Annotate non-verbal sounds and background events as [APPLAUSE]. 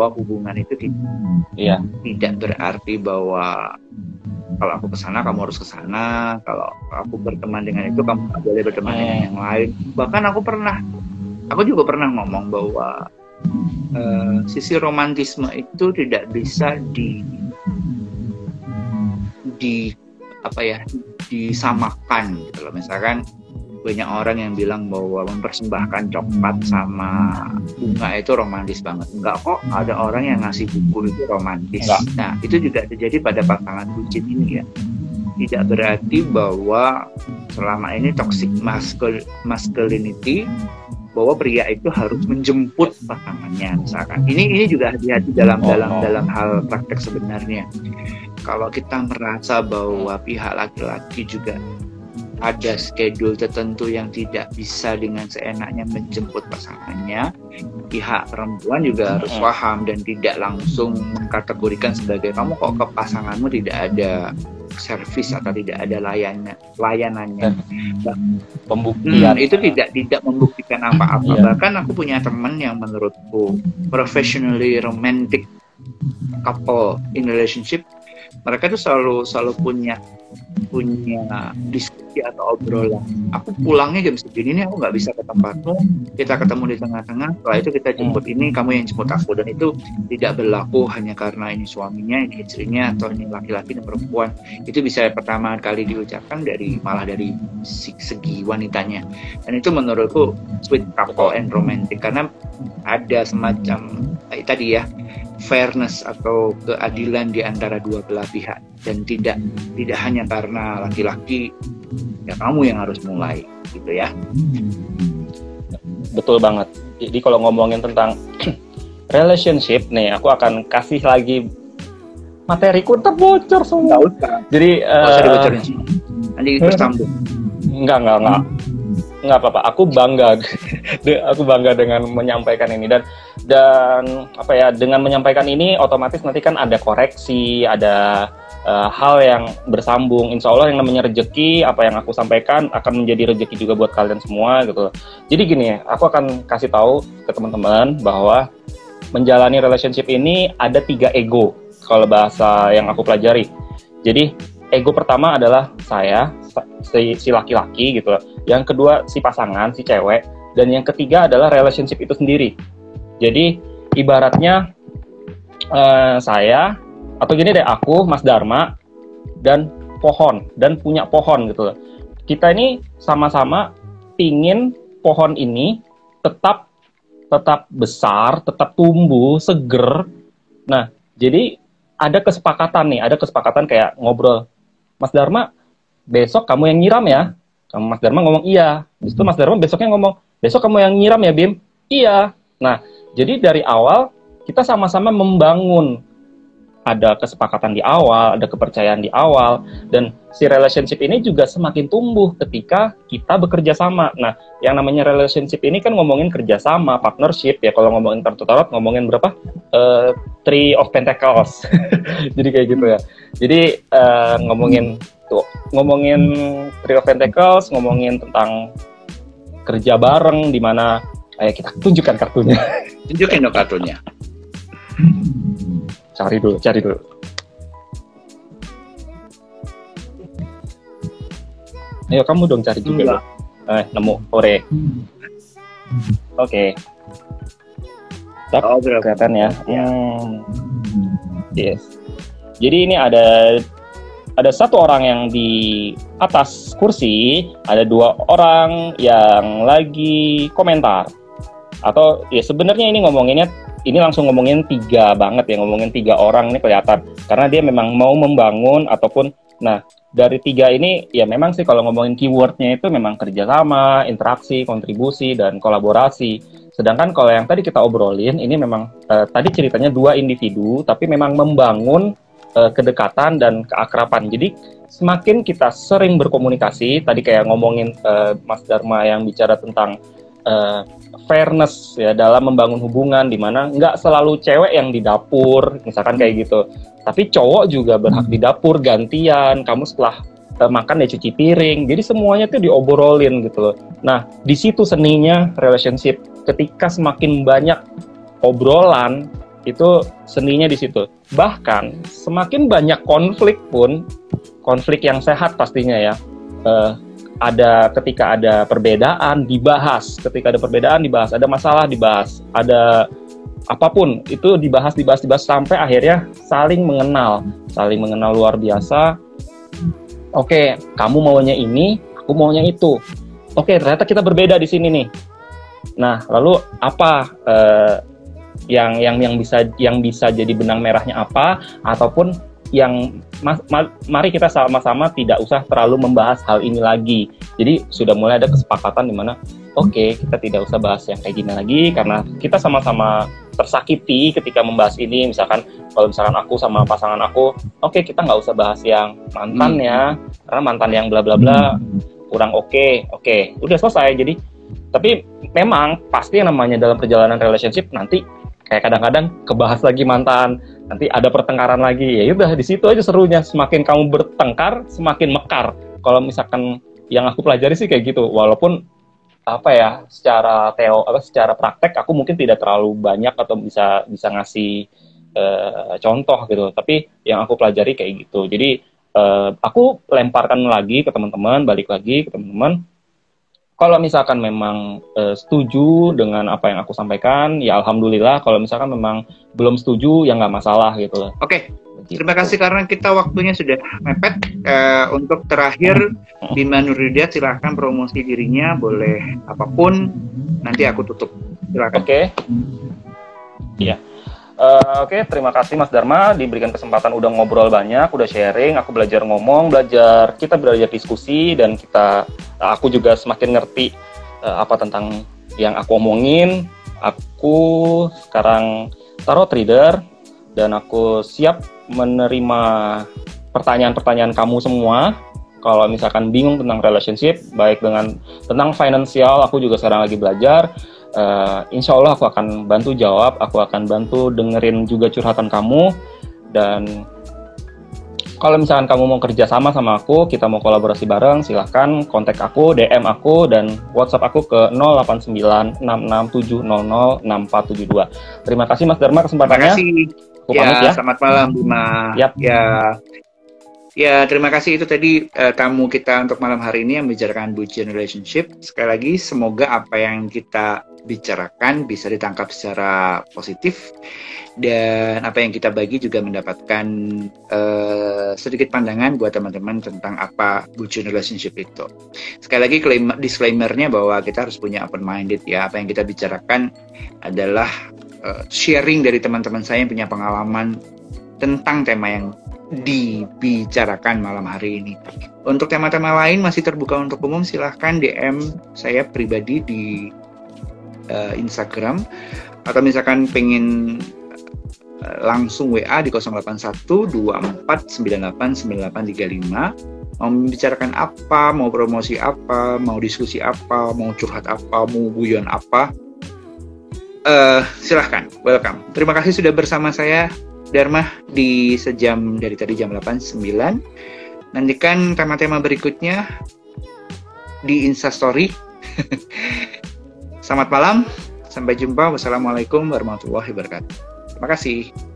bahwa hubungan itu tidak, Iya. tidak berarti bahwa kalau aku ke sana kamu harus ke sana kalau aku berteman dengan itu kamu nggak boleh berteman dengan yang lain. Bahkan aku pernah aku juga pernah ngomong bahwa eh, sisi romantisme itu tidak bisa di di apa ya disamakan gitu loh. Misalkan banyak orang yang bilang bahwa mempersembahkan coklat sama bunga itu romantis banget. Enggak kok ada orang yang ngasih buku itu romantis. Enggak. nah itu juga terjadi pada pasangan bucin ini ya. Tidak berarti bahwa selama ini toxic mascul- masculinity bahwa pria itu harus menjemput pasangannya misalkan. Ini ini juga hati-hati dalam Oh, dalam oh. dalam hal praktek sebenarnya. Kalau kita merasa bahwa pihak laki-laki juga ada schedule tertentu yang tidak bisa dengan seenaknya menjemput pasangannya pihak perempuan juga harus paham dan tidak langsung mengkategorikan sebagai kamu kok ke pasanganmu tidak ada servis atau tidak ada layannya layanannya Pembuktian. Hmm, itu tidak tidak membuktikan apa-apa. Iya. Bahkan aku punya teman yang menurutku professionally romantic couple in relationship, mereka tuh selalu selalu punya punya diskusi atau obrolan. Aku pulangnya jam segini nih aku nggak bisa ke tempatmu, kita ketemu di tengah-tengah. Setelah itu kita jemput ini, kamu yang jemput aku dan itu tidak berlaku hanya karena ini suaminya, ini istrinya atau ini laki-laki dan perempuan. Itu bisa pertama kali diucapkan dari malah dari segi wanitanya dan itu menurutku sweet couple and romantic karena ada semacam eh, tadi ya fairness atau keadilan di antara dua belah pihak dan tidak tidak hanya karena laki-laki ya kamu yang harus mulai gitu ya Betul banget. Jadi kalau ngomongin tentang [CLEARS THROAT] relationship nih, aku akan kasih lagi materiku terbocor semua. nggak usah Jadi nggak usah eh, dibocorin nanti terus sambung Enggak, enggak, enggak. Enggak apa-apa. Aku bangga. [LAUGHS] Aku bangga dengan menyampaikan ini dan dan apa ya, dengan menyampaikan ini otomatis nanti kan ada koreksi, ada eh, hal yang bersambung. Insya Allah yang namanya rejeki, apa yang aku sampaikan akan menjadi rejeki juga buat kalian semua gitu. Jadi gini, aku akan kasih tahu ke teman-teman bahwa menjalani relationship ini ada tiga ego kalau bahasa yang aku pelajari. Jadi ego pertama adalah saya sa- si, si laki-laki gitu. Yang kedua si pasangan si cewek. Dan yang ketiga adalah relationship itu sendiri. Jadi ibaratnya eh, saya atau gini deh aku Mas Dharma dan pohon dan punya pohon gitu loh. Kita ini sama-sama pingin pohon ini tetap tetap besar tetap tumbuh seger. Nah jadi ada kesepakatan nih ada kesepakatan kayak ngobrol. Mas Dharma besok kamu yang nyiram ya. Kamu Mas Dharma ngomong iya. Habis itu Mas Dharma besoknya ngomong, besok kamu yang nyiram ya Bim? Iya. Nah, jadi dari awal kita sama-sama membangun ada kesepakatan di awal, ada kepercayaan di awal, dan si relationship ini juga semakin tumbuh ketika kita bekerja sama. Nah, yang namanya relationship ini kan ngomongin kerjasama, partnership ya. Kalau ngomongin Tarot ngomongin berapa? Eh, three of Pentacles. [LAUGHS] Jadi kayak gitu ya. Jadi eh, ngomongin ngomongin Three of Pentacles, ngomongin tentang kerja bareng di mana ayo kita tunjukkan kartunya. [LAUGHS] tunjukin dong kartunya cari dulu, cari dulu. Ayo kamu dong cari juga. Enggak. Eh, nemu ore. Oke. Tap, oh kelihatan ya. Hmm. Yes. Jadi ini ada ada satu orang yang di atas kursi, ada dua orang yang lagi komentar. Atau ya sebenarnya ini ngomonginnya ini langsung ngomongin tiga banget ya ngomongin tiga orang ini kelihatan karena dia memang mau membangun ataupun nah dari tiga ini ya memang sih kalau ngomongin keywordnya itu memang kerjasama, interaksi, kontribusi dan kolaborasi. Sedangkan kalau yang tadi kita obrolin ini memang eh, tadi ceritanya dua individu tapi memang membangun eh, kedekatan dan keakraban. Jadi semakin kita sering berkomunikasi, tadi kayak ngomongin eh, Mas Dharma yang bicara tentang eh, fairness ya dalam membangun hubungan di mana nggak selalu cewek yang di dapur, misalkan kayak gitu. Tapi cowok juga berhak di dapur gantian. Kamu setelah makan ya cuci piring. Jadi semuanya tuh diobrolin gitu loh. Nah, di situ seninya relationship. Ketika semakin banyak obrolan, itu seninya di situ. Bahkan semakin banyak konflik pun konflik yang sehat pastinya ya. Uh, ada ketika ada perbedaan dibahas, ketika ada perbedaan dibahas, ada masalah dibahas, ada apa pun itu dibahas dibahas dibahas sampai akhirnya saling mengenal, saling mengenal luar biasa. Oke, kamu maunya ini, aku maunya itu. Oke, ternyata kita berbeda di sini nih. Nah, lalu apa uh, yang yang yang bisa yang bisa jadi benang merahnya apa ataupun yang ma ma mari kita sama-sama tidak usah terlalu membahas hal ini lagi. Jadi sudah mulai ada kesepakatan di mana oke okay, kita tidak usah bahas yang kayak gini lagi karena kita sama-sama tersakiti ketika membahas ini. Misalkan kalau misalkan aku sama pasangan aku, oke okay, kita nggak usah bahas yang mantan hmm. ya karena mantan yang bla bla bla kurang oke, okay. oke okay. udah selesai. Jadi tapi memang pasti yang namanya dalam perjalanan relationship nanti kayak kadang-kadang kebahas lagi mantan nanti ada pertengkaran lagi. Ya udah di situ aja serunya. Semakin kamu bertengkar semakin mekar. Kalau misalkan yang aku pelajari sih kayak gitu. Walaupun apa ya secara teo apa secara praktek aku mungkin tidak terlalu banyak atau bisa bisa ngasih uh, contoh gitu. Tapi yang aku pelajari kayak gitu. Jadi uh, aku lemparkan lagi ke teman-teman balik lagi ke teman-teman kalau misalkan memang uh, setuju dengan apa yang aku sampaikan, ya alhamdulillah. Kalau misalkan memang belum setuju, ya nggak masalah gitu loh. Oke, okay. terima kasih karena kita waktunya sudah mepet. Uh, untuk terakhir, Bima Nurida silahkan promosi dirinya, boleh apa pun. Nanti aku tutup. Silakan. Oke. Okay. Iya. Uh, Oke, okay, terima kasih Mas Dharma diberikan kesempatan udah ngobrol banyak, udah sharing, aku belajar ngomong, belajar kita belajar diskusi dan kita aku juga semakin ngerti uh, apa tentang yang aku omongin. Aku sekarang tarot trader dan aku siap menerima pertanyaan-pertanyaan kamu semua. Kalau misalkan bingung tentang relationship, baik dengan tentang finansial, aku juga sekarang lagi belajar uh, insya Allah aku akan bantu jawab, aku akan bantu dengerin juga curhatan kamu dan kalau misalkan kamu mau kerja sama sama aku, kita mau kolaborasi bareng, silahkan kontak aku, DM aku, dan WhatsApp aku ke 089667006472. Terima kasih Mas Dharma kesempatannya. Terima kasih. Aku ya, ya. Selamat malam Bima. Yap. Ya, Ya, terima kasih itu tadi uh, tamu kita untuk malam hari ini yang membicarakan bucin relationship. Sekali lagi, semoga apa yang kita bicarakan bisa ditangkap secara positif dan apa yang kita bagi juga mendapatkan uh, sedikit pandangan buat teman-teman tentang apa bucin relationship itu. Sekali lagi disclaimernya bahwa kita harus punya open minded ya. Apa yang kita bicarakan adalah uh, sharing dari teman-teman saya yang punya pengalaman tentang tema yang dibicarakan malam hari ini. Untuk tema-tema lain masih terbuka untuk umum, silahkan DM saya pribadi di uh, Instagram. Atau misalkan pengen uh, langsung WA di 081249899835 mau membicarakan apa, mau promosi apa, mau diskusi apa, mau curhat apa, mau guyon apa, uh, silahkan, welcome. Terima kasih sudah bersama saya Dharma di sejam dari tadi jam 8.9. Nantikan tema-tema berikutnya di Instastory. [LAUGHS] Selamat malam, sampai jumpa. Wassalamualaikum warahmatullahi wabarakatuh. Terima kasih.